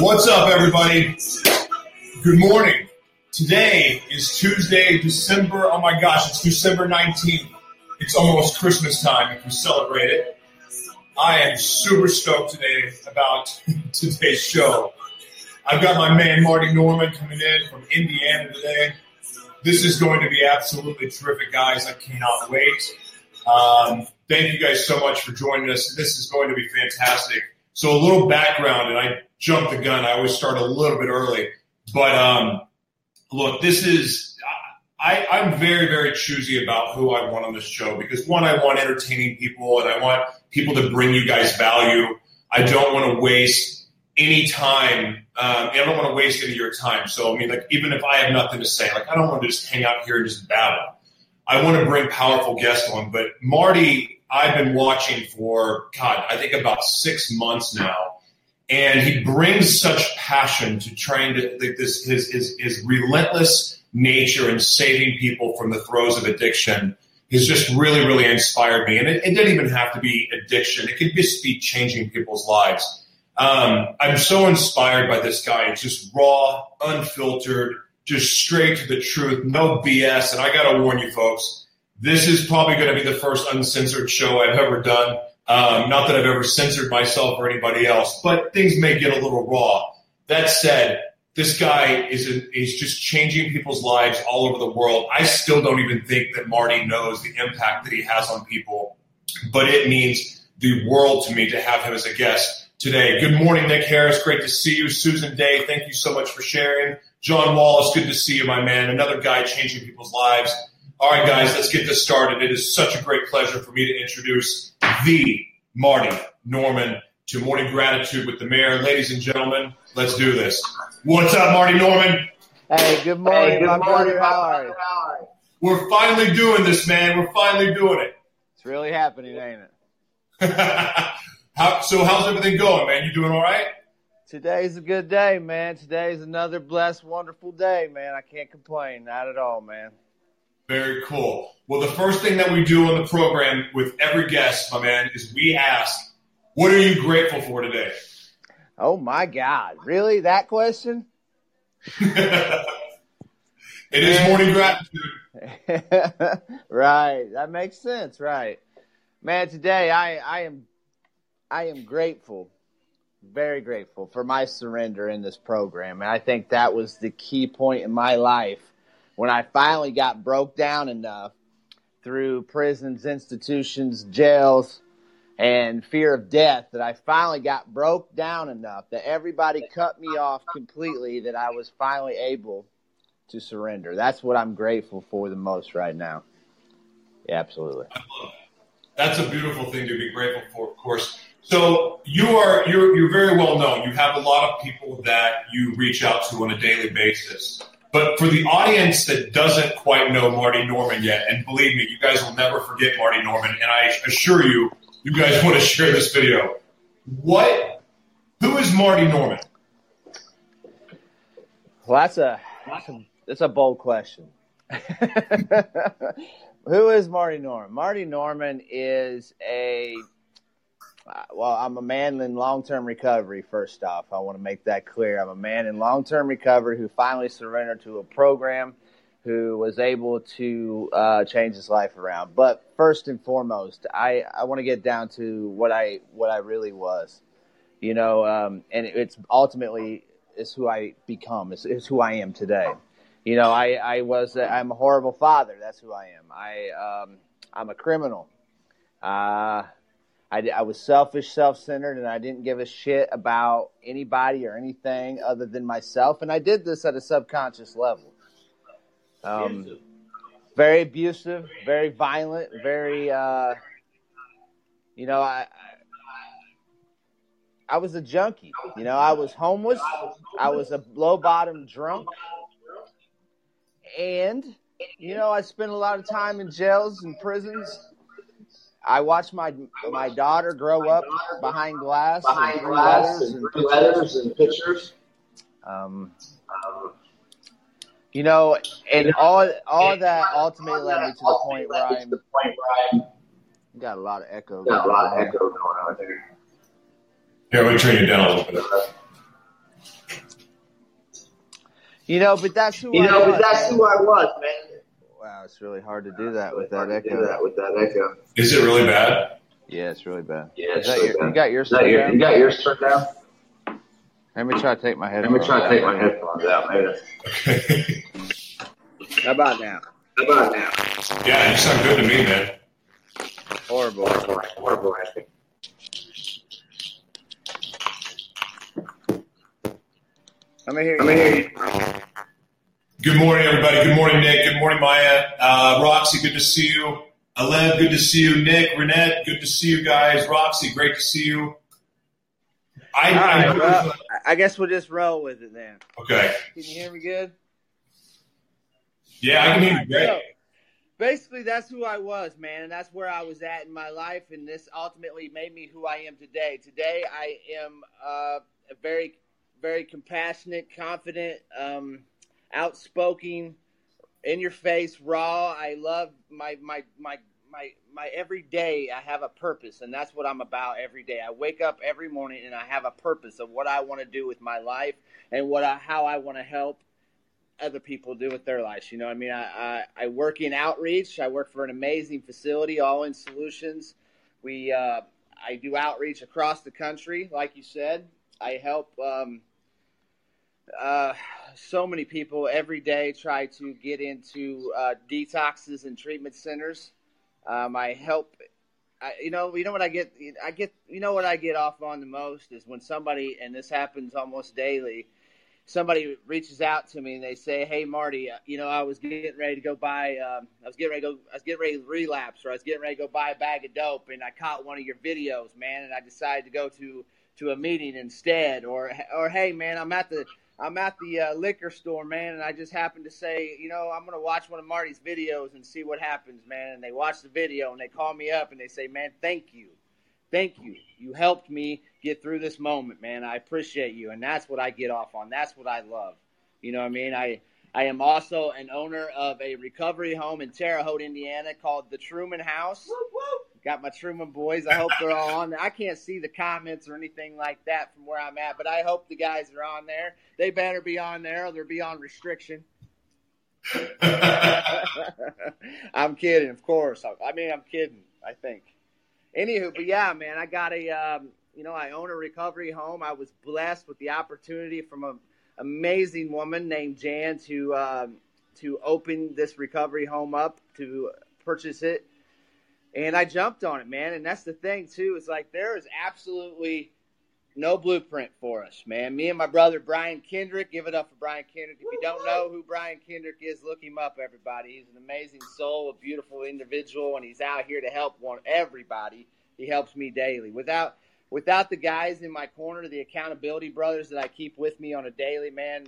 What's up, everybody? Good morning. Today is Tuesday, December. Oh my gosh, it's December 19th. It's almost Christmas time if we celebrate it. I am super stoked today about today's show. I've got my man Marty Norman coming in from Indiana today. This is going to be absolutely terrific, guys. I cannot wait. Um, thank you guys so much for joining us. This is going to be fantastic. So, a little background, and I jumped the gun. I always start a little bit early. But um, look, this is, I, I'm very, very choosy about who I want on this show because one, I want entertaining people and I want people to bring you guys value. I don't want to waste any time. Um, I don't want to waste any of your time. So, I mean, like, even if I have nothing to say, like, I don't want to just hang out here and just babble. I want to bring powerful guests on. But Marty, I've been watching for, God, I think about six months now and he brings such passion to trying to like this his, his his relentless nature in saving people from the throes of addiction has just really really inspired me. And it, it didn't even have to be addiction. It could just be changing people's lives. Um, i'm so inspired by this guy. It's just raw unfiltered just straight to the truth no bs and i gotta warn you folks this is probably going to be the first uncensored show i've ever done um, not that I've ever censored myself or anybody else, but things may get a little raw. That said, this guy is a, is just changing people's lives all over the world. I still don't even think that Marty knows the impact that he has on people, but it means the world to me to have him as a guest today. Good morning, Nick Harris. Great to see you. Susan Day, thank you so much for sharing. John Wallace, good to see you, my man. Another guy changing people's lives. All right, guys, let's get this started. It is such a great pleasure for me to introduce the Marty Norman to Morning Gratitude with the Mayor. Ladies and gentlemen, let's do this. What's up, Marty Norman? Hey, good morning, hey, good my morning, brother. How are you? We're finally doing this, man. We're finally doing it. It's really happening, ain't it? How, so, how's everything going, man? You doing all right? Today's a good day, man. Today's another blessed, wonderful day, man. I can't complain, not at all, man. Very cool. Well, the first thing that we do on the program with every guest, my man, is we ask, what are you grateful for today? Oh my God. Really? That question? it is morning gratitude. right. That makes sense. Right. Man, today I, I am I am grateful, very grateful for my surrender in this program. And I think that was the key point in my life when I finally got broke down enough through prisons, institutions, jails, and fear of death that I finally got broke down enough that everybody cut me off completely that I was finally able to surrender. That's what I'm grateful for the most right now. Yeah, absolutely. That's a beautiful thing to be grateful for, of course. So you are you're you're very well known. You have a lot of people that you reach out to on a daily basis. But for the audience that doesn't quite know Marty Norman yet, and believe me, you guys will never forget Marty Norman, and I assure you, you guys want to share this video. What? Who is Marty Norman? Well, that's a that's a, that's a bold question. Who is Marty Norman? Marty Norman is a well, I'm a man in long term recovery, first off. I want to make that clear. I'm a man in long term recovery who finally surrendered to a program who was able to uh, change his life around. But first and foremost, I, I want to get down to what I what I really was, you know, um, and it's ultimately is who I become. It's, is who I am today. You know, I I was i I'm a horrible father. That's who I am. I um, I'm a criminal. Uh, I, I was selfish, self centered, and I didn't give a shit about anybody or anything other than myself. And I did this at a subconscious level. Um, very abusive, very violent, very, uh, you know, I, I was a junkie. You know, I was homeless. I was a low bottom drunk. And, you know, I spent a lot of time in jails and prisons. I watched my my daughter grow up behind glass, behind and glass letters and and letters and pictures. um, you know, and all all that ultimately led me to the point where I'm the point where I got a lot of echo. got a going lot of echo going on there. Here, let me turn you down a little bit. You know, but that's who You I know, was. but that's who I was, man. Wow, it's really hard to do that with that Hard to do echo. that with that echo. Is it really bad? Yeah, it's really bad. Yeah, Is it's really your, bad. you got yours turned your, down? you got yours turned down? Let me try to take my headphones. Let me try to take my headphones out. Maybe. Okay. How about now? How about now? yeah, you sound good to me, man. Horrible. Horrible, horrible I think. Let me hear you. Let me hear you. Good morning, everybody. Good morning, Nick. Good morning, Maya. Uh, Roxy, good to see you. Alev, good to see you. Nick, Renette, good to see you guys. Roxy, great to see you. I, All I well, I guess we'll just roll with it then. okay. Can you hear me good? Yeah, I can hear you great. So, basically, that's who I was, man, and that's where I was at in my life, and this ultimately made me who I am today. Today, I am uh, a very, very compassionate, confident, um, outspoken, in your face, raw. I love my my my my my every day. I have a purpose, and that's what I'm about every day. I wake up every morning, and I have a purpose of what I want to do with my life and what I, how I want to help other people do with their lives. You know, I mean, I, I, I work in outreach. I work for an amazing facility, All In Solutions. We uh, I do outreach across the country, like you said. I help um, uh, so many people every day try to get into uh, detoxes and treatment centers. Um, I help. I, you know, you know what I get. I get. You know what I get off on the most is when somebody, and this happens almost daily somebody reaches out to me and they say, "Hey, Marty, uh, you know, I was getting ready to go buy, um, I was getting ready to go, I was getting ready to relapse, or I was getting ready to go buy a bag of dope, and I caught one of your videos, man, and I decided to go to to a meeting instead, or or hey, man, I'm at the I'm at the uh, liquor store, man, and I just happened to say, you know, I'm gonna watch one of Marty's videos and see what happens, man, and they watch the video and they call me up and they say, man, thank you thank you. You helped me get through this moment, man. I appreciate you. And that's what I get off on. That's what I love. You know what I mean? I, I am also an owner of a recovery home in Terre Haute, Indiana called the Truman House. Got my Truman boys. I hope they're all on there. I can't see the comments or anything like that from where I'm at, but I hope the guys are on there. They better be on there or they'll be on restriction. I'm kidding, of course. I, mean, I'm kidding, I think. Anywho, but yeah, man, I got a, um, you know, I own a recovery home. I was blessed with the opportunity from an amazing woman named Jan to um, to open this recovery home up to purchase it, and I jumped on it, man. And that's the thing too. Is like there is absolutely no blueprint for us, man. Me and my brother Brian Kendrick. Give it up for Brian Kendrick. If you don't know who Brian Kendrick is, look him up, everybody. He's an amazing soul, a beautiful individual, and he's out here to help one everybody. He helps me daily. Without without the guys in my corner, the accountability brothers that I keep with me on a daily, man,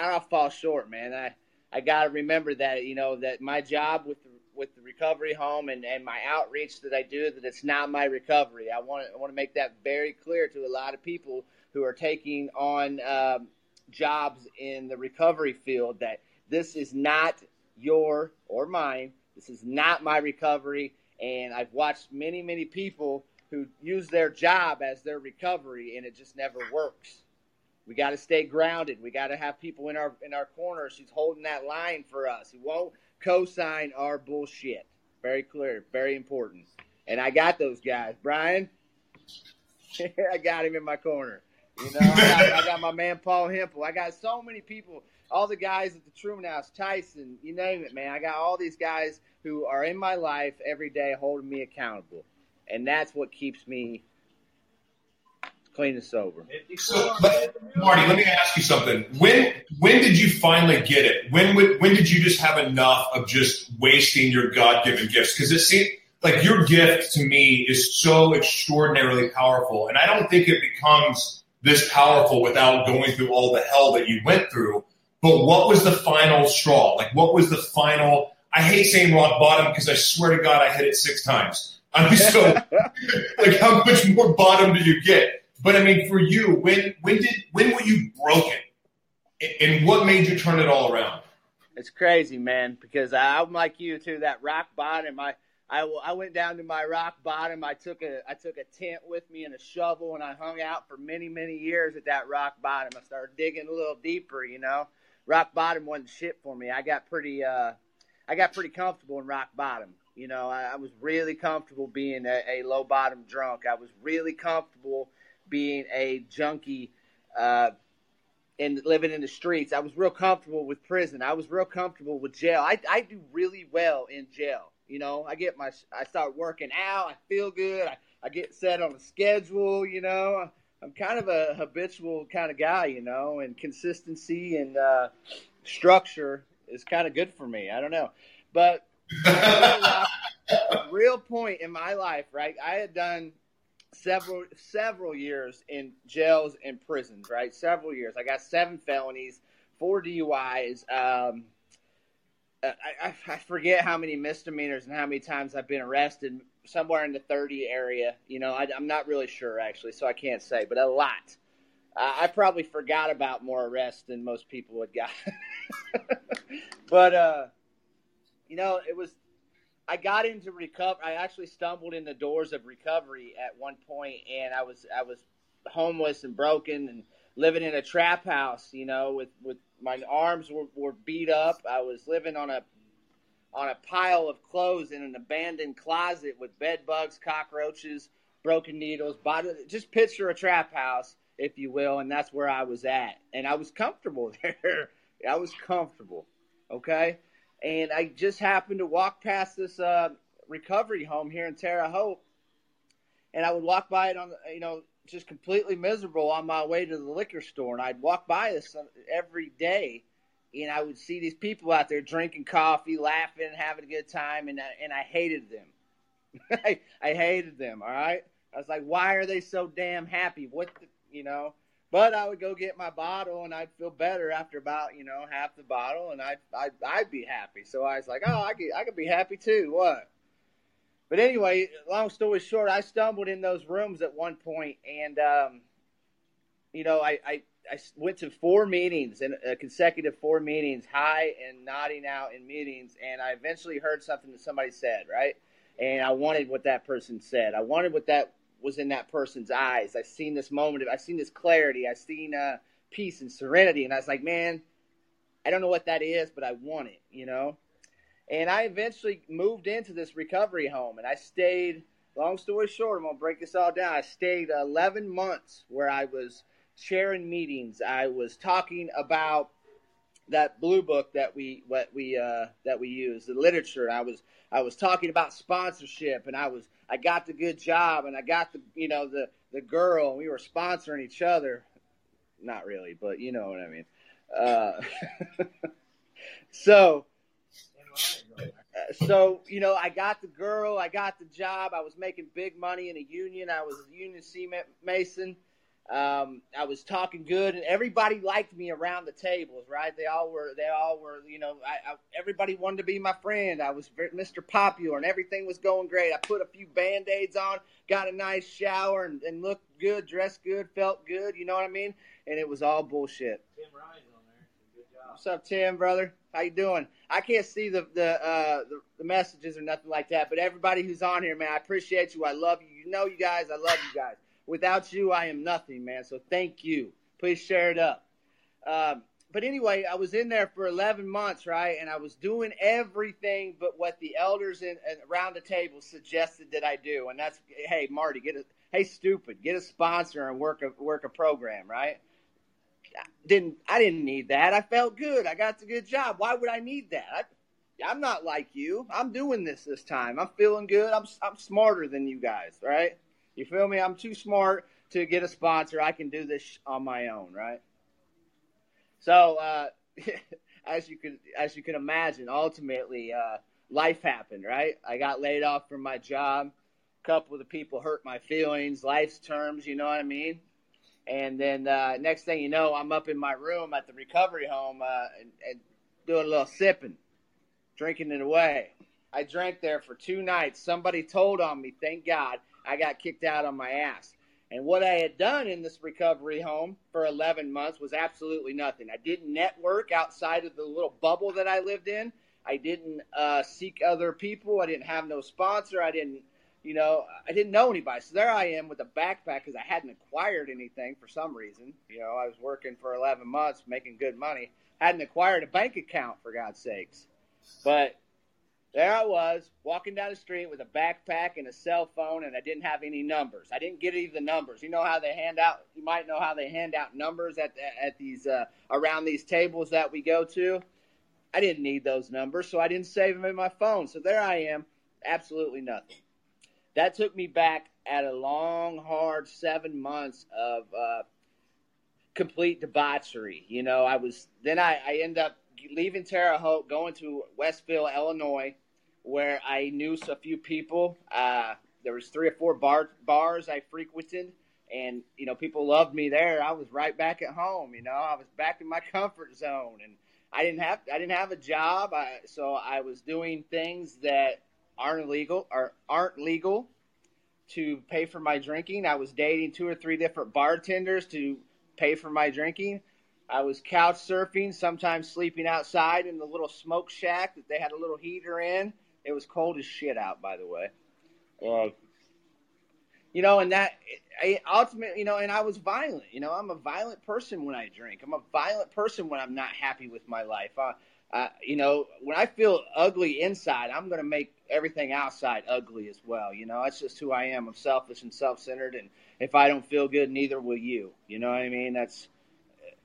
I'll fall short, man. I I got to remember that you know that my job with the with the recovery home and, and my outreach that I do that it's not my recovery. I want I want to make that very clear to a lot of people who are taking on um, jobs in the recovery field that this is not your or mine. This is not my recovery. And I've watched many, many people who use their job as their recovery, and it just never works. We got to stay grounded. We got to have people in our in our corners who's holding that line for us. Who won't co-sign our bullshit. Very clear, very important. And I got those guys, Brian. I got him in my corner. You know, I got, I got my man Paul Hempel. I got so many people. All the guys at the Truman House, Tyson, you name it, man. I got all these guys who are in my life every day, holding me accountable, and that's what keeps me clean and sober. So, Marty, let me ask you something. When when did you finally get it? When would, when did you just have enough of just wasting your God given gifts? Because it seemed like your gift to me is so extraordinarily powerful, and I don't think it becomes this powerful without going through all the hell that you went through. But what was the final straw? Like, what was the final? I hate saying rock bottom because I swear to God I hit it six times. I mean, so like, how much more bottom do you get? But I mean, for you, when when did when were you broken, and what made you turn it all around? It's crazy, man, because I'm like you too. That rock bottom, I, I, I went down to my rock bottom. I took a I took a tent with me and a shovel, and I hung out for many many years at that rock bottom. I started digging a little deeper, you know. Rock bottom wasn't shit for me. I got pretty uh, I got pretty comfortable in rock bottom. You know, I, I was really comfortable being a, a low bottom drunk. I was really comfortable being a junkie uh, and living in the streets. I was real comfortable with prison. I was real comfortable with jail. I, I do really well in jail. You know, I get my, I start working out. I feel good. I, I get set on a schedule. You know, I'm kind of a habitual kind of guy. You know, and consistency and uh, structure is kind of good for me. I don't know, but real point in my life, right? I had done several several years in jails and prisons, right? Several years. I got seven felonies, four DUIs. Um, I, I, forget how many misdemeanors and how many times I've been arrested. Somewhere in the thirty area. You know, I, am not really sure actually, so I can't say, but a lot. Uh, I probably forgot about more arrests than most people would got. but uh, you know, it was I got into recover. I actually stumbled in the doors of recovery at one point, and I was I was homeless and broken and living in a trap house. You know, with with my arms were, were beat up. I was living on a on a pile of clothes in an abandoned closet with bed bugs, cockroaches, broken needles. Body, just picture a trap house, if you will, and that's where I was at. And I was comfortable there. I was comfortable. Okay and I just happened to walk past this uh, recovery home here in Terre Haute, and I would walk by it on, you know, just completely miserable on my way to the liquor store, and I'd walk by this every day, and I would see these people out there drinking coffee, laughing, having a good time, and I, and I hated them. I, I hated them. All right, I was like, why are they so damn happy? What, the, you know? But I would go get my bottle and I'd feel better after about, you know, half the bottle and I'd, I'd, I'd be happy. So I was like, oh, I could, I could be happy too. What? But anyway, long story short, I stumbled in those rooms at one point and, um, you know, I, I, I went to four meetings and uh, consecutive four meetings, high and nodding out in meetings, and I eventually heard something that somebody said, right? And I wanted what that person said. I wanted what that was in that person's eyes. I've seen this moment. Of, I've seen this clarity. I've seen uh, peace and serenity. And I was like, man, I don't know what that is, but I want it, you know? And I eventually moved into this recovery home and I stayed, long story short, I'm going to break this all down. I stayed 11 months where I was sharing meetings. I was talking about that blue book that we what we uh, that we use the literature. I was I was talking about sponsorship, and I was I got the good job, and I got the you know the the girl. And we were sponsoring each other, not really, but you know what I mean. Uh, so. So you know, I got the girl, I got the job. I was making big money in a union. I was a union cement mason um, I was talking good, and everybody liked me around the tables. Right? They all were. They all were. You know, I, I, everybody wanted to be my friend. I was Mr. Popular, and everything was going great. I put a few band aids on, got a nice shower, and, and looked good, dressed good, felt good. You know what I mean? And it was all bullshit. Tim Ryan's on there. Good job. What's up, Tim, brother? How you doing? I can't see the the, uh, the the messages or nothing like that, but everybody who's on here, man, I appreciate you. I love you. You know, you guys, I love you guys. Without you, I am nothing, man. So thank you. Please share it up. Um, but anyway, I was in there for 11 months, right? And I was doing everything but what the elders in, around the table suggested that I do. And that's, hey, Marty, get a, hey, stupid, get a sponsor and work a, work a program, right? I didn't, I didn't need that. I felt good. I got the good job. Why would I need that? I, I'm not like you. I'm doing this this time. I'm feeling good. I'm, I'm smarter than you guys, right? You feel me? I'm too smart to get a sponsor. I can do this on my own, right? So, uh, as you can as you can imagine, ultimately, uh, life happened, right? I got laid off from my job. A couple of the people hurt my feelings, life's terms, you know what I mean? And then uh, next thing you know, I'm up in my room at the recovery home uh, and, and doing a little sipping, drinking it away. I drank there for two nights. Somebody told on me, thank God, I got kicked out on my ass. And what I had done in this recovery home for 11 months was absolutely nothing. I didn't network outside of the little bubble that I lived in. I didn't uh, seek other people. I didn't have no sponsor. I didn't you know, I didn't know anybody. So there I am with a backpack because I hadn't acquired anything for some reason. You know, I was working for 11 months, making good money. I Hadn't acquired a bank account for God's sakes. But there I was walking down the street with a backpack and a cell phone, and I didn't have any numbers. I didn't get any of the numbers. You know how they hand out. You might know how they hand out numbers at at these uh, around these tables that we go to. I didn't need those numbers, so I didn't save them in my phone. So there I am, absolutely nothing that took me back at a long, hard seven months of uh, complete debauchery. You know, I was then I, I end up leaving Terre Haute, going to Westville, Illinois, where I knew a few people. Uh, there was three or four bar, bars I frequented, and you know, people loved me there. I was right back at home. You know, I was back in my comfort zone, and I didn't have I didn't have a job, I, so I was doing things that aren't illegal or aren't legal to pay for my drinking. I was dating two or three different bartenders to pay for my drinking. I was couch surfing, sometimes sleeping outside in the little smoke shack that they had a little heater in. It was cold as shit out, by the way. Uh, you know, and that I, ultimately, you know, and I was violent. You know, I'm a violent person when I drink. I'm a violent person when I'm not happy with my life. Uh, you know, when I feel ugly inside, I'm going to make everything outside ugly as well. You know, that's just who I am. I'm selfish and self centered. And if I don't feel good, neither will you. You know what I mean? That's,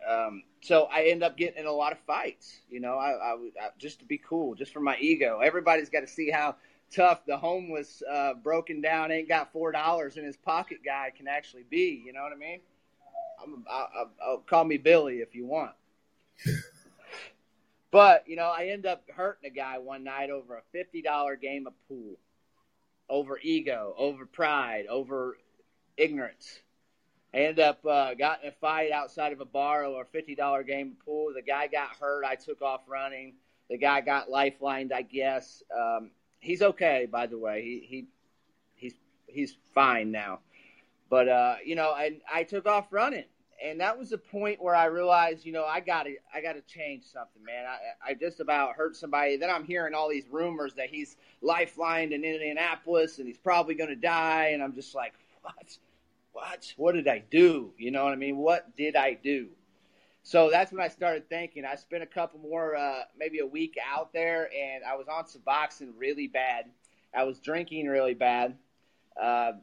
um, so I end up getting in a lot of fights, you know, I, I, I just to be cool, just for my ego. Everybody's got to see how tough the homeless, uh, broken down, ain't got four dollars in his pocket guy can actually be. You know what I mean? I'm, I, I, I'll call me Billy if you want. But, you know, I end up hurting a guy one night over a $50 game of pool, over ego, over pride, over ignorance. I end up uh, got in a fight outside of a bar over a $50 game of pool. The guy got hurt. I took off running. The guy got lifelined, I guess. Um, he's okay, by the way. He, he he's he's fine now. But uh, you know, and I took off running and that was the point where I realized, you know, I got to, I got to change something, man. I, I just about hurt somebody. Then I'm hearing all these rumors that he's lifelined in Indianapolis and he's probably to die, and I'm just like, what, what, what did I do? You know what I mean? What did I do? So that's when I started thinking. I spent a couple more, uh, maybe a week out there, and I was on Suboxone really bad. I was drinking really bad. Uh,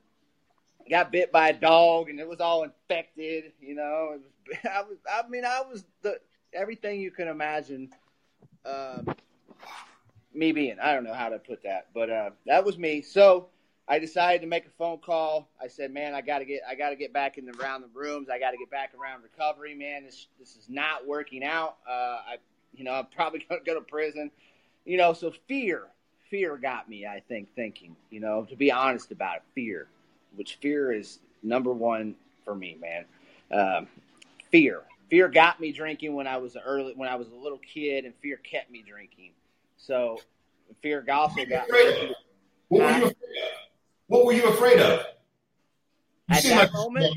got bit by a dog and it was all infected. You know, it was, I was, I mean, I was the everything you can imagine. Um, me being, I don't know how to put that, but uh, that was me. So I decided to make a phone call. I said, "Man, I got to get, I got to get back in the around the rooms. I got to get back around recovery. Man, this this is not working out. Uh, I, you know, I'm probably to go to prison. You know, so fear, fear got me. I think thinking, you know, to be honest about it, fear which fear is number one for me, man. Um, fear, fear got me drinking when I was early, when I was a little kid, and fear kept me drinking. So fear also got me. What were you? What were you afraid of? You At that like moment,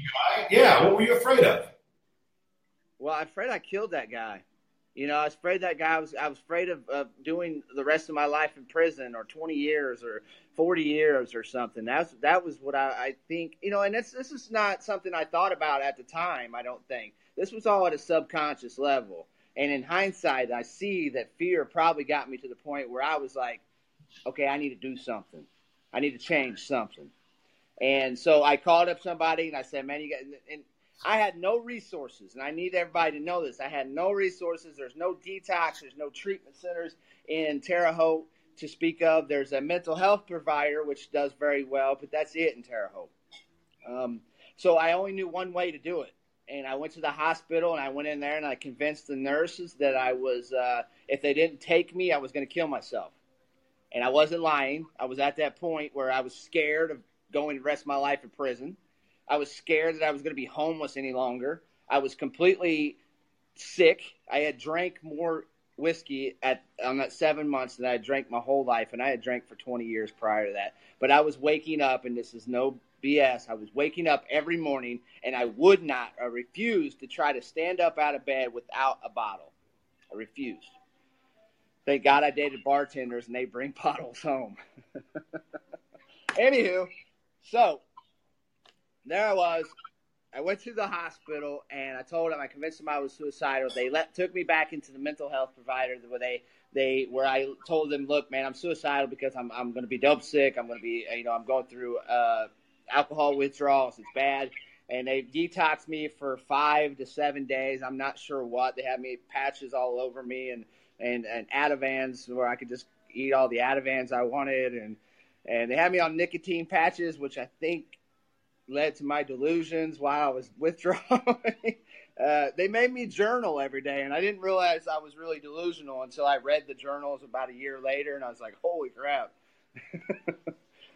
yeah. What were you afraid of? Well, I'm afraid I killed that guy. You know, I was afraid that guy I was. I was afraid of, of doing the rest of my life in prison, or 20 years, or 40 years, or something. That's that was what I, I think. You know, and this this is not something I thought about at the time. I don't think this was all at a subconscious level. And in hindsight, I see that fear probably got me to the point where I was like, okay, I need to do something. I need to change something. And so I called up somebody and I said, man, you got. And I had no resources, and I need everybody to know this. I had no resources. There's no detox. There's no treatment centers in Terre Haute to speak of. There's a mental health provider which does very well, but that's it in Terre Haute. Um, so I only knew one way to do it, and I went to the hospital and I went in there and I convinced the nurses that I was, uh, if they didn't take me, I was going to kill myself. And I wasn't lying. I was at that point where I was scared of going the rest of my life in prison. I was scared that I was going to be homeless any longer. I was completely sick. I had drank more whiskey at on that seven months than I had drank my whole life, and I had drank for 20 years prior to that. But I was waking up, and this is no BS. I was waking up every morning, and I would not, I refused to try to stand up out of bed without a bottle. I refused. Thank God I dated bartenders, and they bring bottles home. Anywho, so there I was. I went to the hospital and I told them I convinced them I was suicidal. They let took me back into the mental health provider where they they where I told them, look, man, I'm suicidal because I'm I'm going to be dope sick. I'm going to be you know I'm going through uh, alcohol withdrawals. It's bad. And they detoxed me for five to seven days. I'm not sure what. They had me patches all over me and and and Ativans where I could just eat all the Ativans I wanted and and they had me on nicotine patches, which I think led to my delusions while I was withdrawing. uh, they made me journal every day, and I didn't realize I was really delusional until I read the journals about a year later, and I was like, "Holy crap!"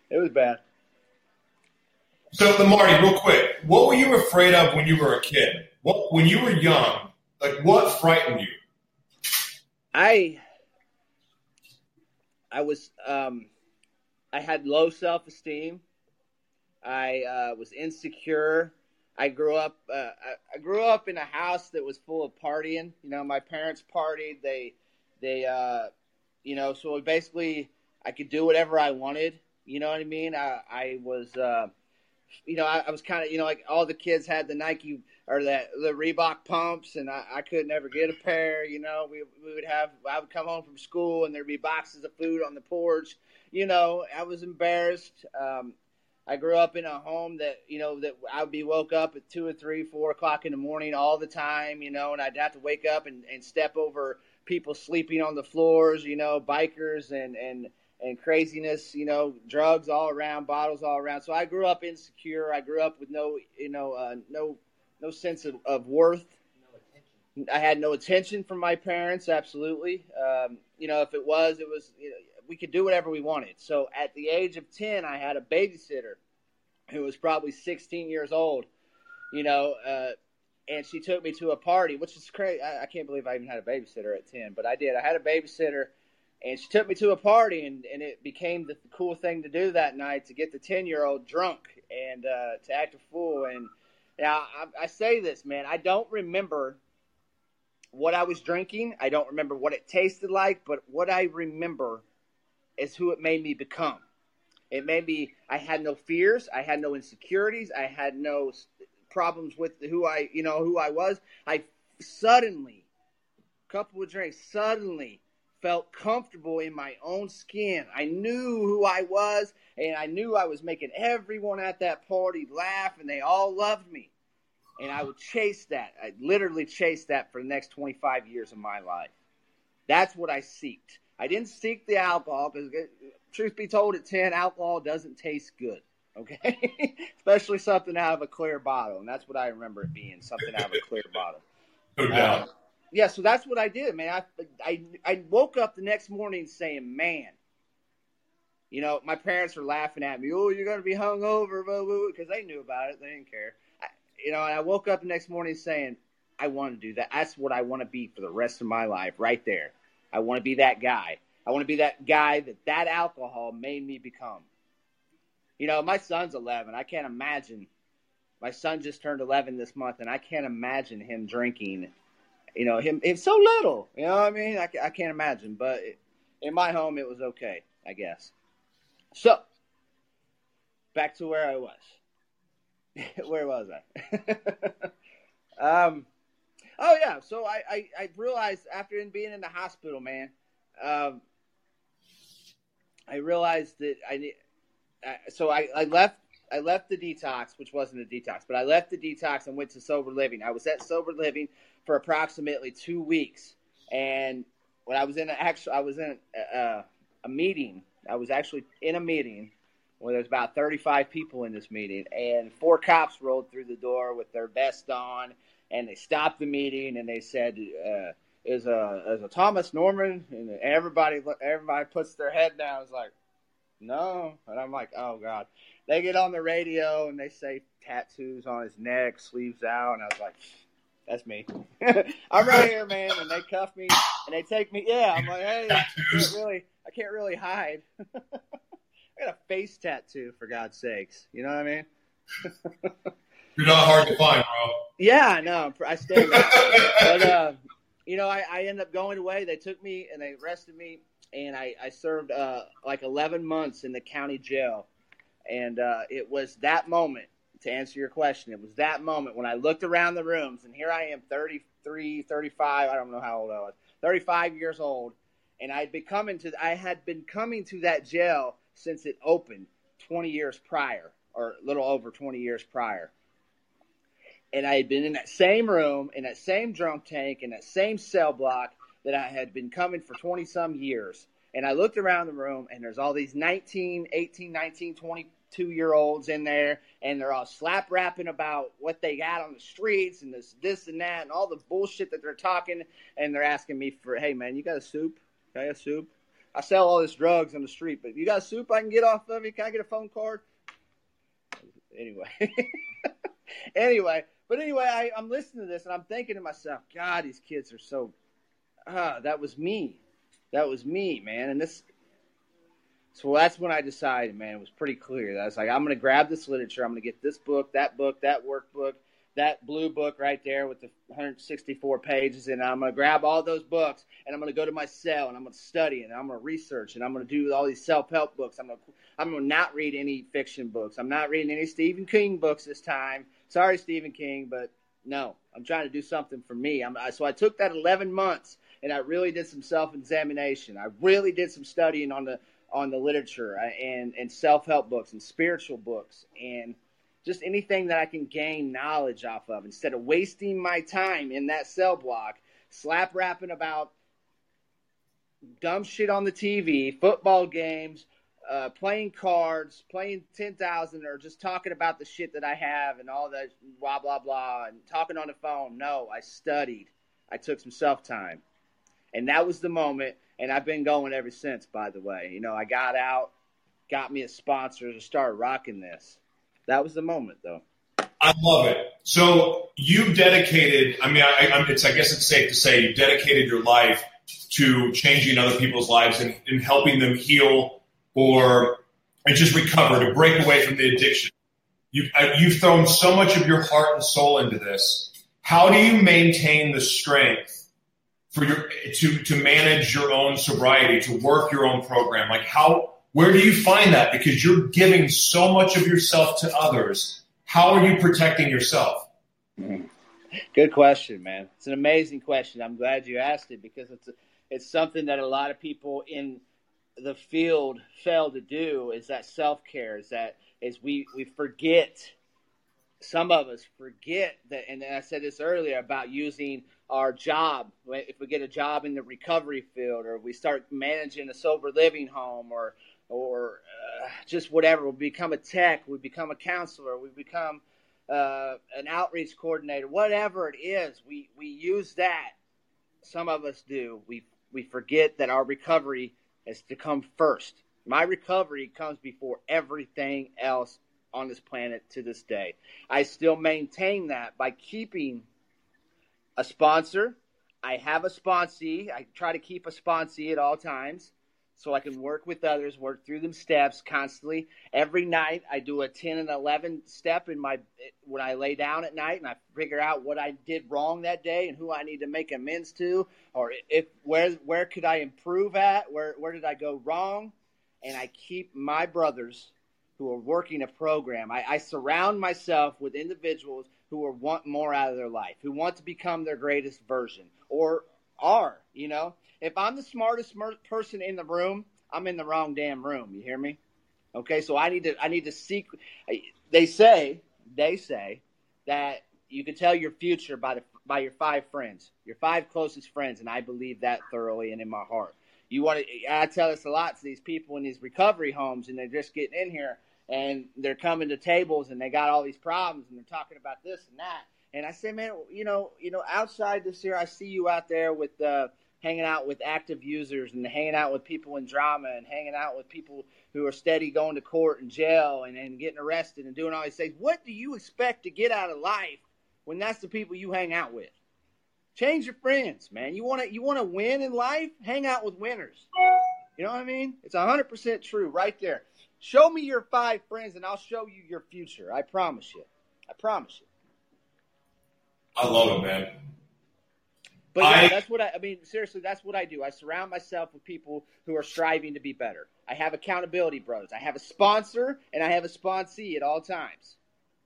it was bad. So, the Marty, real quick, what were you afraid of when you were a kid? What when you were young? Like, what frightened you? I I was um, I had low self esteem. I uh, was insecure. I grew up. Uh, I, grew up in a house that was full of partying. You know, my parents partied. They, they, uh, you know, so basically, I could do whatever I wanted. You know what I mean? I, I was, uh, you know, I, I was kind of, you know, like all the kids had the Nike or the the Reebok pumps, and I, I could never get a pair. You know, we we would have. I would come home from school, and there'd be boxes of food on the porch. You know, I was embarrassed. Um, I grew up in a home that you know that I would be woke up at two or three, four o'clock in the morning all the time, you know, and I'd have to wake up and, and step over people sleeping on the floors, you know, bikers and and and craziness, you know, drugs all around, bottles all around. So I grew up insecure. I grew up with no, you know, uh, no no sense of, of worth. No I had no attention from my parents. Absolutely, um, you know, if it was, it was. You know, we could do whatever we wanted. So at the age of 10, I had a babysitter who was probably 16 years old, you know, uh, and she took me to a party, which is crazy. I, I, can't believe I even had a babysitter at 10, but I did. I had a babysitter, and she took me to a party, and, and it became the cool thing to do that night to get the 10 year old drunk and uh, to act a fool. And now I, I say this, man, I don't remember what I was drinking. I don't remember what it tasted like, but what I remember is who it made me become. It made me, I had no fears. I had no insecurities. I had no problems with who I, you know, who I was. I suddenly, couple of drinks, suddenly felt comfortable in my own skin. I knew who I was, and I knew I was making everyone at that party laugh, and they all loved me. And I would chase that. I literally chased that for the next 25 years of my life. That's what I seeked. I didn't seek the alcohol because, truth be told, at 10, alcohol doesn't taste good. Okay. Especially something out of a clear bottle. And that's what I remember it being something out of a clear bottle. No doubt. Uh, yeah, so that's what I did, man. I, I, I woke up the next morning saying, man, you know, my parents were laughing at me. Oh, you're going to be hungover, because they knew about it. They didn't care. I, you know, and I woke up the next morning saying, I want to do that. That's what I want to be for the rest of my life, right there. I want to be that guy. I want to be that guy that that alcohol made me become. You know, my son's 11. I can't imagine. My son just turned 11 this month, and I can't imagine him drinking. You know, him it's so little. You know what I mean? I, I can't imagine. But in my home, it was okay, I guess. So, back to where I was. where was I? um, Oh yeah, so I, I, I realized after being in the hospital, man, um, I realized that I need. So I, I left I left the detox, which wasn't a detox, but I left the detox and went to sober living. I was at sober living for approximately two weeks, and when I was in actual, I was in a, a meeting. I was actually in a meeting where there's about 35 people in this meeting, and four cops rolled through the door with their vest on and they stopped the meeting and they said, uh, is a is a Thomas Norman, and everybody everybody puts their head down. It's like, no, and I'm like, oh god. They get on the radio and they say tattoos on his neck, sleeves out, and I was like, that's me. I'm right here, man. And they cuff me and they take me. Yeah, I'm like, hey, I can't really, I can't really hide. I got a face tattoo for God's sakes. You know what I mean? You're not hard to find, bro. Yeah, I know. I stand. but uh, you know, I, I ended up going away. They took me and they arrested me, and I, I served uh, like 11 months in the county jail. And uh, it was that moment to answer your question. It was that moment when I looked around the rooms, and here I am, 33, 35. I don't know how old I was. 35 years old, and I'd been coming to. I had been coming to that jail since it opened 20 years prior, or a little over 20 years prior. And I had been in that same room, in that same drunk tank, in that same cell block that I had been coming for 20 some years. And I looked around the room, and there's all these 19, 18, 19, 22 year olds in there, and they're all slap rapping about what they got on the streets and this, this and that, and all the bullshit that they're talking. And they're asking me for, hey, man, you got a soup? can I Got a soup? I sell all this drugs on the street, but you got a soup I can get off of you? Can I get a phone card? Anyway. anyway, but anyway, I, I'm listening to this and I'm thinking to myself, God, these kids are so. Ah, that was me. That was me, man. And this. So that's when I decided, man, it was pretty clear. That I was like, I'm going to grab this literature. I'm going to get this book, that book, that workbook, that blue book right there with the 164 pages, and I'm going to grab all those books and I'm going to go to my cell and I'm going to study and I'm going to research and I'm going to do all these self-help books. I'm going to I'm going to not read any fiction books. I'm not reading any Stephen King books this time. Sorry, Stephen King, but no, I'm trying to do something for me. I'm, so I took that 11 months and I really did some self-examination. I really did some studying on the on the literature uh, and and self-help books and spiritual books and just anything that I can gain knowledge off of instead of wasting my time in that cell block slap rapping about dumb shit on the TV, football games, uh, playing cards, playing 10,000, or just talking about the shit that I have and all that blah, blah, blah, and talking on the phone. No, I studied. I took some self time. And that was the moment. And I've been going ever since, by the way. You know, I got out, got me a sponsor to start rocking this. That was the moment, though. I love it. So you dedicated. I mean, I, I, it's. I guess it's safe to say you dedicated your life to changing other people's lives and, and helping them heal or and just recover to break away from the addiction. You, uh, you've thrown so much of your heart and soul into this. How do you maintain the strength for your to to manage your own sobriety, to work your own program? Like how where do you find that? Because you're giving so much of yourself to others. How are you protecting yourself? Mm-hmm. Good question, man. It's an amazing question. I'm glad you asked it because it's it's something that a lot of people in the field fail to do is that self care is that is we we forget some of us forget that and I said this earlier about using our job if we get a job in the recovery field or we start managing a sober living home or or uh, just whatever we become a tech we become a counselor we become uh, an outreach coordinator whatever it is we we use that some of us do we we forget that our recovery is to come first. My recovery comes before everything else on this planet to this day. I still maintain that by keeping a sponsor. I have a sponsee. I try to keep a sponsee at all times so I can work with others, work through them steps constantly. Every night I do a 10 and 11 step in my when I lay down at night and I figure out what I did wrong that day and who I need to make amends to or if where where could I improve at? Where where did I go wrong? And I keep my brothers who are working a program. I, I surround myself with individuals who are want more out of their life, who want to become their greatest version or are, you know if I'm the smartest person in the room, I'm in the wrong damn room. You hear me? Okay, so I need to I need to seek. They say they say that you can tell your future by the by your five friends, your five closest friends, and I believe that thoroughly and in my heart. You want to? I tell this a lot to these people in these recovery homes, and they're just getting in here and they're coming to tables and they got all these problems and they're talking about this and that And I say, man, you know, you know, outside this year, I see you out there with uh, hanging out with active users and hanging out with people in drama and hanging out with people who are steady going to court and jail and, and getting arrested and doing all these things. What do you expect to get out of life when that's the people you hang out with? Change your friends, man. You want to you want to win in life? Hang out with winners. You know what I mean? It's 100% true right there. Show me your five friends and I'll show you your future. I promise you. I promise you. I love it, man. But yeah, I- that's what I, I mean. Seriously, that's what I do. I surround myself with people who are striving to be better. I have accountability brothers. I have a sponsor and I have a sponsee at all times.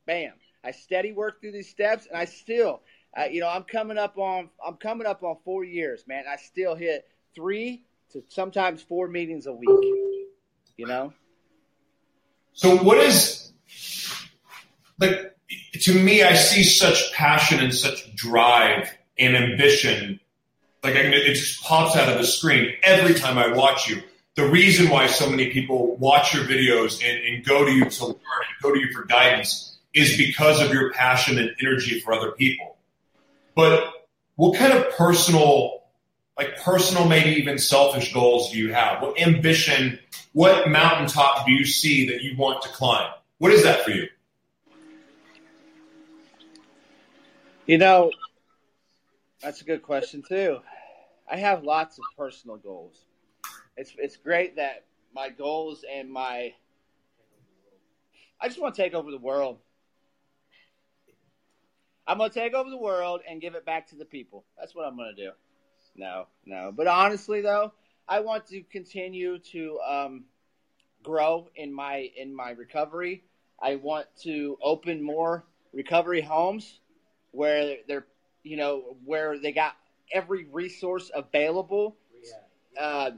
Bam. I steady work through these steps, and I still, uh, you know, I'm coming up on I'm coming up on four years, man. I still hit three to sometimes four meetings a week. You know. So what is like to me? I see such passion and such drive and ambition. Like I it just pops out of the screen every time I watch you. The reason why so many people watch your videos and, and go to you to learn and go to you for guidance is because of your passion and energy for other people. But what kind of personal, like personal, maybe even selfish goals do you have? What ambition, what mountaintop do you see that you want to climb? What is that for you? You know, that's a good question too. I have lots of personal goals. It's it's great that my goals and my I just want to take over the world. I'm going to take over the world and give it back to the people. That's what I'm going to do. No, no. But honestly though, I want to continue to um, grow in my in my recovery. I want to open more recovery homes where they're you know where they got every resource available. Uh,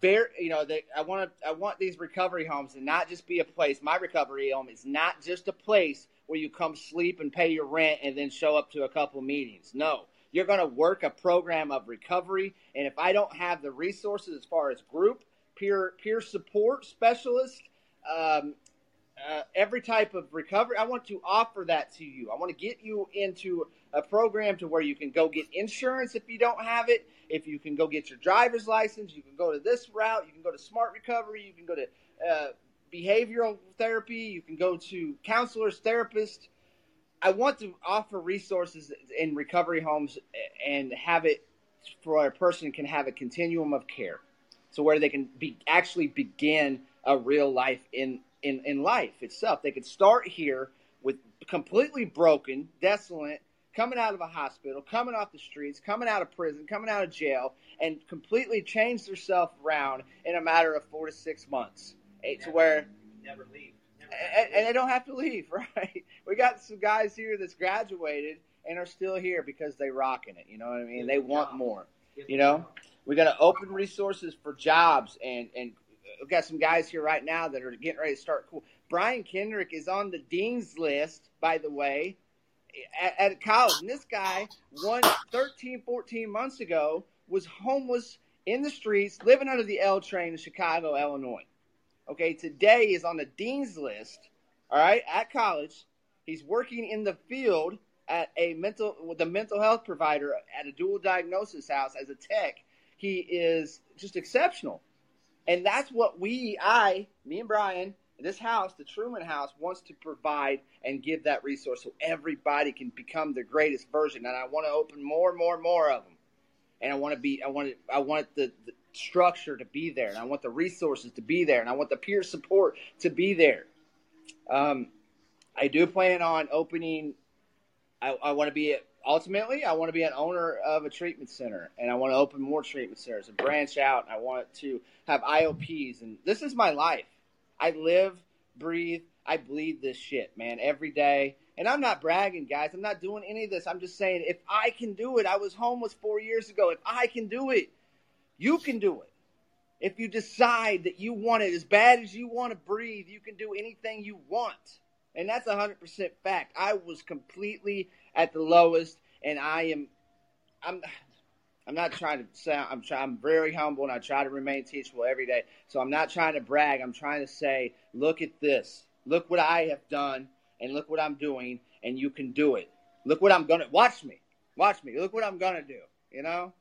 very, you know, they, I want to, I want these recovery homes to not just be a place. My recovery home is not just a place where you come sleep and pay your rent and then show up to a couple meetings. No, you're going to work a program of recovery, and if I don't have the resources as far as group, peer, peer support specialist, um, uh, every type of recovery. I want to offer that to you. I want to get you into a program to where you can go get insurance if you don't have it. If you can go get your driver's license, you can go to this route. You can go to Smart Recovery. You can go to uh, behavioral therapy. You can go to counselors, therapists. I want to offer resources in recovery homes and have it for a person can have a continuum of care, so where they can be actually begin a real life in in, in life itself. They could start here with completely broken, desolate, coming out of a hospital, coming off the streets, coming out of prison, coming out of jail, and completely change themselves around in a matter of four to six months. Eh, To where Never leave. And, and they don't have to leave, right? We got some guys here that's graduated and are still here because they rocking it. You know what I mean? They want more. You know, we got to open resources for jobs, and and we got some guys here right now that are getting ready to start. Cool. Brian Kendrick is on the dean's list, by the way, at, at college. And this guy, one 13, 14 months ago, was homeless in the streets, living under the L train in Chicago, Illinois. Okay, today is on the dean's list. All right, at college, he's working in the field at a mental with a mental health provider at a dual diagnosis house as a tech. He is just exceptional, and that's what we, I, me and Brian, this house, the Truman House, wants to provide and give that resource so everybody can become the greatest version. And I want to open more and more and more of them. And I want to be, I want it, I want the, the structure to be there, and I want the resources to be there, and I want the peer support to be there. Um, I do plan on opening. I, I want to be ultimately. I want to be an owner of a treatment center, and I want to open more treatment centers and branch out. I want to have IOPs, and this is my life. I live, breathe, I bleed this shit, man, every day. And I'm not bragging, guys. I'm not doing any of this. I'm just saying, if I can do it, I was homeless four years ago. If I can do it, you can do it. If you decide that you want it as bad as you want to breathe, you can do anything you want. And that's 100% fact. I was completely at the lowest, and I am, I'm, I'm not trying to sound, I'm trying, I'm very humble, and I try to remain teachable every day. So I'm not trying to brag. I'm trying to say, look at this. Look what I have done, and look what I'm doing, and you can do it. Look what I'm gonna watch me. Watch me. Look what I'm gonna do. You know?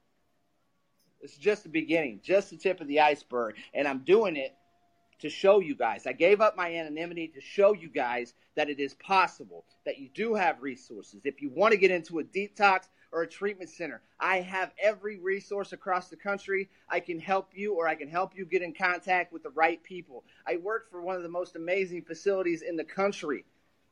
It's just the beginning, just the tip of the iceberg. And I'm doing it to show you guys. I gave up my anonymity to show you guys that it is possible, that you do have resources. If you want to get into a detox or a treatment center, I have every resource across the country. I can help you or I can help you get in contact with the right people. I work for one of the most amazing facilities in the country,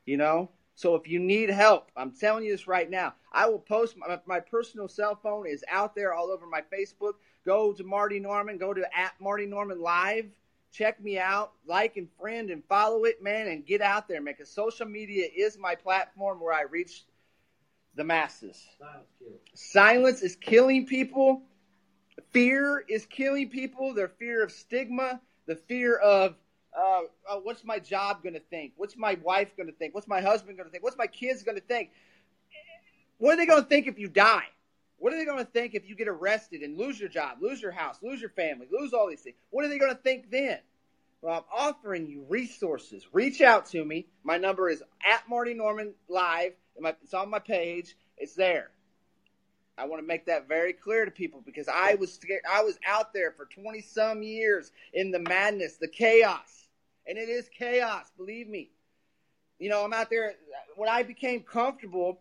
you know? So if you need help, I'm telling you this right now. I will post my, my personal cell phone is out there all over my Facebook. Go to Marty Norman, go to at Marty Norman Live check me out, like and friend and follow it, man, and get out there, man. Because social media is my platform where I reach the masses. Silence. Silence is killing people. Fear is killing people. Their fear of stigma, the fear of uh, uh, what's my job going to think? What's my wife going to think? What's my husband going to think? What's my kids going to think? What are they going to think if you die? What are they going to think if you get arrested and lose your job, lose your house, lose your family, lose all these things? What are they going to think then? Well, I'm offering you resources. Reach out to me. My number is at Marty Norman Live. It's on my page. It's there. I want to make that very clear to people because I was scared. I was out there for 20 some years in the madness, the chaos. And it is chaos, believe me. You know, I'm out there when I became comfortable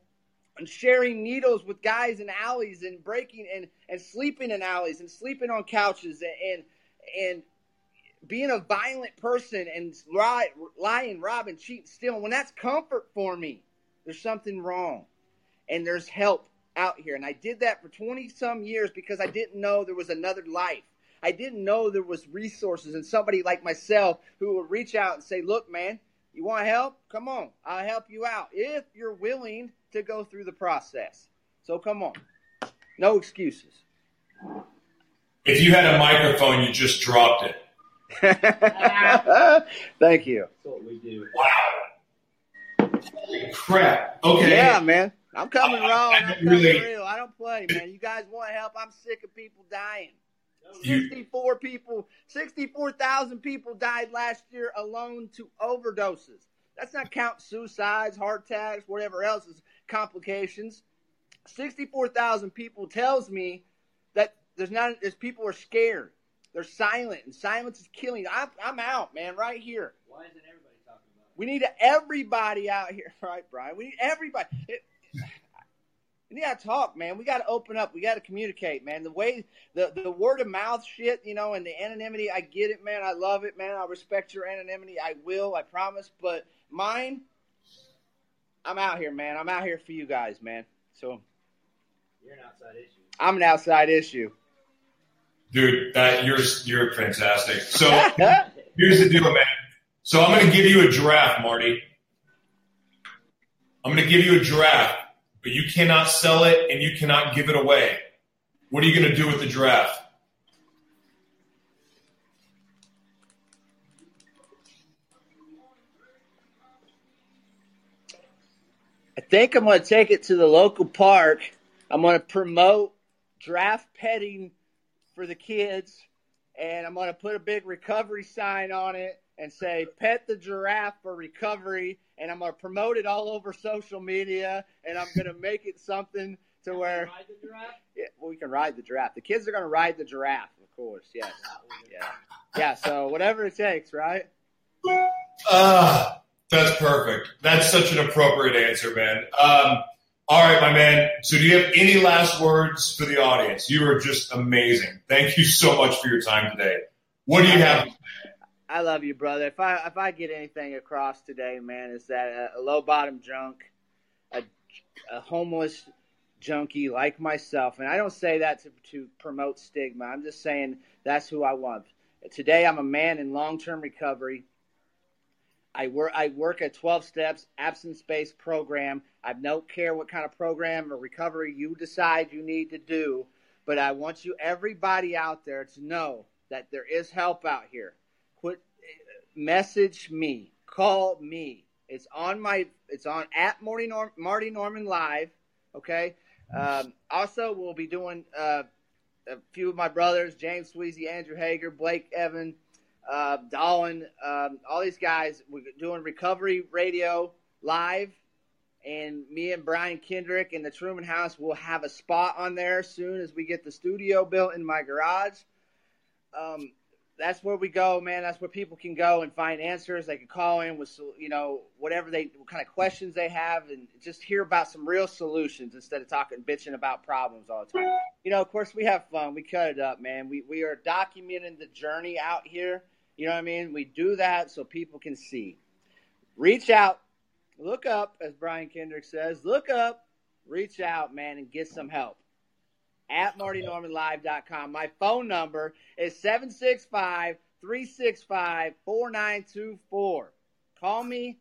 and sharing needles with guys in alleys and breaking and, and sleeping in alleys and sleeping on couches and and, and being a violent person and lie, lying, robbing, cheating, stealing, when that's comfort for me, there's something wrong. And there's help out here. And I did that for 20 some years because I didn't know there was another life. I didn't know there was resources and somebody like myself who would reach out and say, look, man, you want help? Come on. I'll help you out if you're willing to go through the process. So come on. No excuses. If you had a microphone, you just dropped it. Thank you. That's what we do. Wow. Holy crap. Okay. Yeah, man. I'm coming I- raw. I I'm coming really- real. I don't play, man. You guys want help? I'm sick of people dying. You- 64 people, 64,000 people died last year alone to overdoses. That's not count suicides, heart attacks, whatever else is complications. 64,000 people tells me that there's not, there's people are scared. They're silent, and silence is killing. I'm, I'm out, man, right here. Why isn't everybody talking about it? We need everybody out here, right, Brian? We need everybody. It, we got to talk, man. We got to open up. We got to communicate, man. The way the the word of mouth shit, you know, and the anonymity. I get it, man. I love it, man. I respect your anonymity. I will. I promise. But mine, I'm out here, man. I'm out here for you guys, man. So You're an outside issue. I'm an outside issue. Dude, that you're you're fantastic. So here's the deal, man. So I'm going to give you a draft, Marty. I'm going to give you a draft, but you cannot sell it and you cannot give it away. What are you going to do with the draft? I think I'm going to take it to the local park. I'm going to promote draft petting for the kids, and I'm going to put a big recovery sign on it and say "Pet the giraffe for recovery." And I'm going to promote it all over social media, and I'm going to make it something to where Ride the giraffe? yeah, well, we can ride the giraffe. The kids are going to ride the giraffe, of course. Yes, yeah, yeah. So whatever it takes, right? Ah, that's perfect. That's such an appropriate answer, man. Um, all right, my man. So, do you have any last words for the audience? You are just amazing. Thank you so much for your time today. What do you have? I love you, brother. If I if I get anything across today, man, is that a, a low bottom junk, a, a homeless junkie like myself, and I don't say that to, to promote stigma. I'm just saying that's who I want. Today, I'm a man in long term recovery. I work I work a 12 steps absence based program. I don't care what kind of program or recovery you decide you need to do, but I want you everybody out there to know that there is help out here. Message me, call me. It's on my it's on at Marty, Norm, Marty Norman live. Okay. Um, also, we'll be doing uh, a few of my brothers, James Sweezy, Andrew Hager, Blake Evan, uh, Dolan, um, all these guys. We're doing recovery radio live and me and Brian Kendrick in the Truman House will have a spot on there soon as we get the studio built in my garage. Um, that's where we go, man. That's where people can go and find answers. They can call in with, you know, whatever they, what kind of questions they have, and just hear about some real solutions instead of talking, bitching about problems all the time. You know, of course, we have fun. We cut it up, man. We we are documenting the journey out here. You know what I mean? We do that so people can see. Reach out, look up, as Brian Kendrick says. Look up, reach out, man, and get some help at martynormanlive.com. My phone number is 765 365 4924. Call me.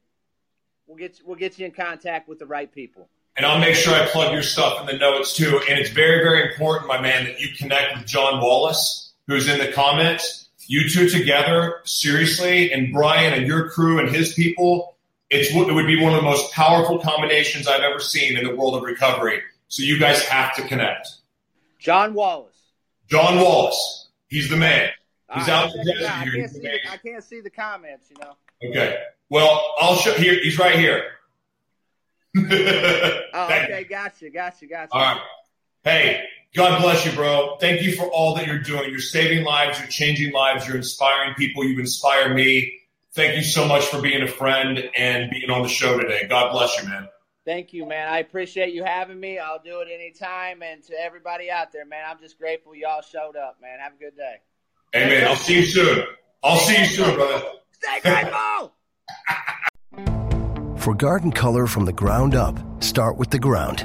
We'll get, you, we'll get you in contact with the right people. And I'll make sure I plug your stuff in the notes too. And it's very, very important, my man, that you connect with John Wallace, who's in the comments. You two together, seriously, and Brian and your crew and his people, it's, it would be one of the most powerful combinations I've ever seen in the world of recovery. So you guys have to connect. John Wallace. John Wallace. He's the man. He's All out right, the desert. I here. can't, see the I can't see the comments, you know. Okay. Well, I'll show here. He's right here. Oh, okay. Gotcha. Gotcha. Gotcha. All right. Hey, God bless you, bro. Thank you for all that you're doing. You're saving lives. You're changing lives. You're inspiring people. You inspire me. Thank you so much for being a friend and being on the show today. God bless you, man. Thank you, man. I appreciate you having me. I'll do it anytime. And to everybody out there, man, I'm just grateful y'all showed up, man. Have a good day. Amen. I'll see you soon. I'll see you soon, brother. Stay grateful. For garden color from the ground up, start with the ground.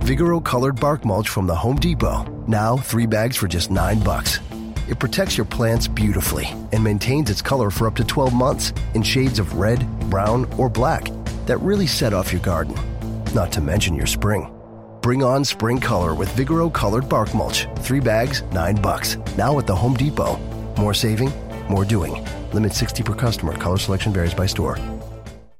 Vigoro colored bark mulch from the Home Depot. Now three bags for just nine bucks. It protects your plants beautifully and maintains its color for up to 12 months in shades of red, brown, or black that really set off your garden. Not to mention your spring. Bring on spring color with Vigoro colored bark mulch. Three bags, nine bucks. Now at the Home Depot. More saving, more doing. Limit 60 per customer. Color selection varies by store.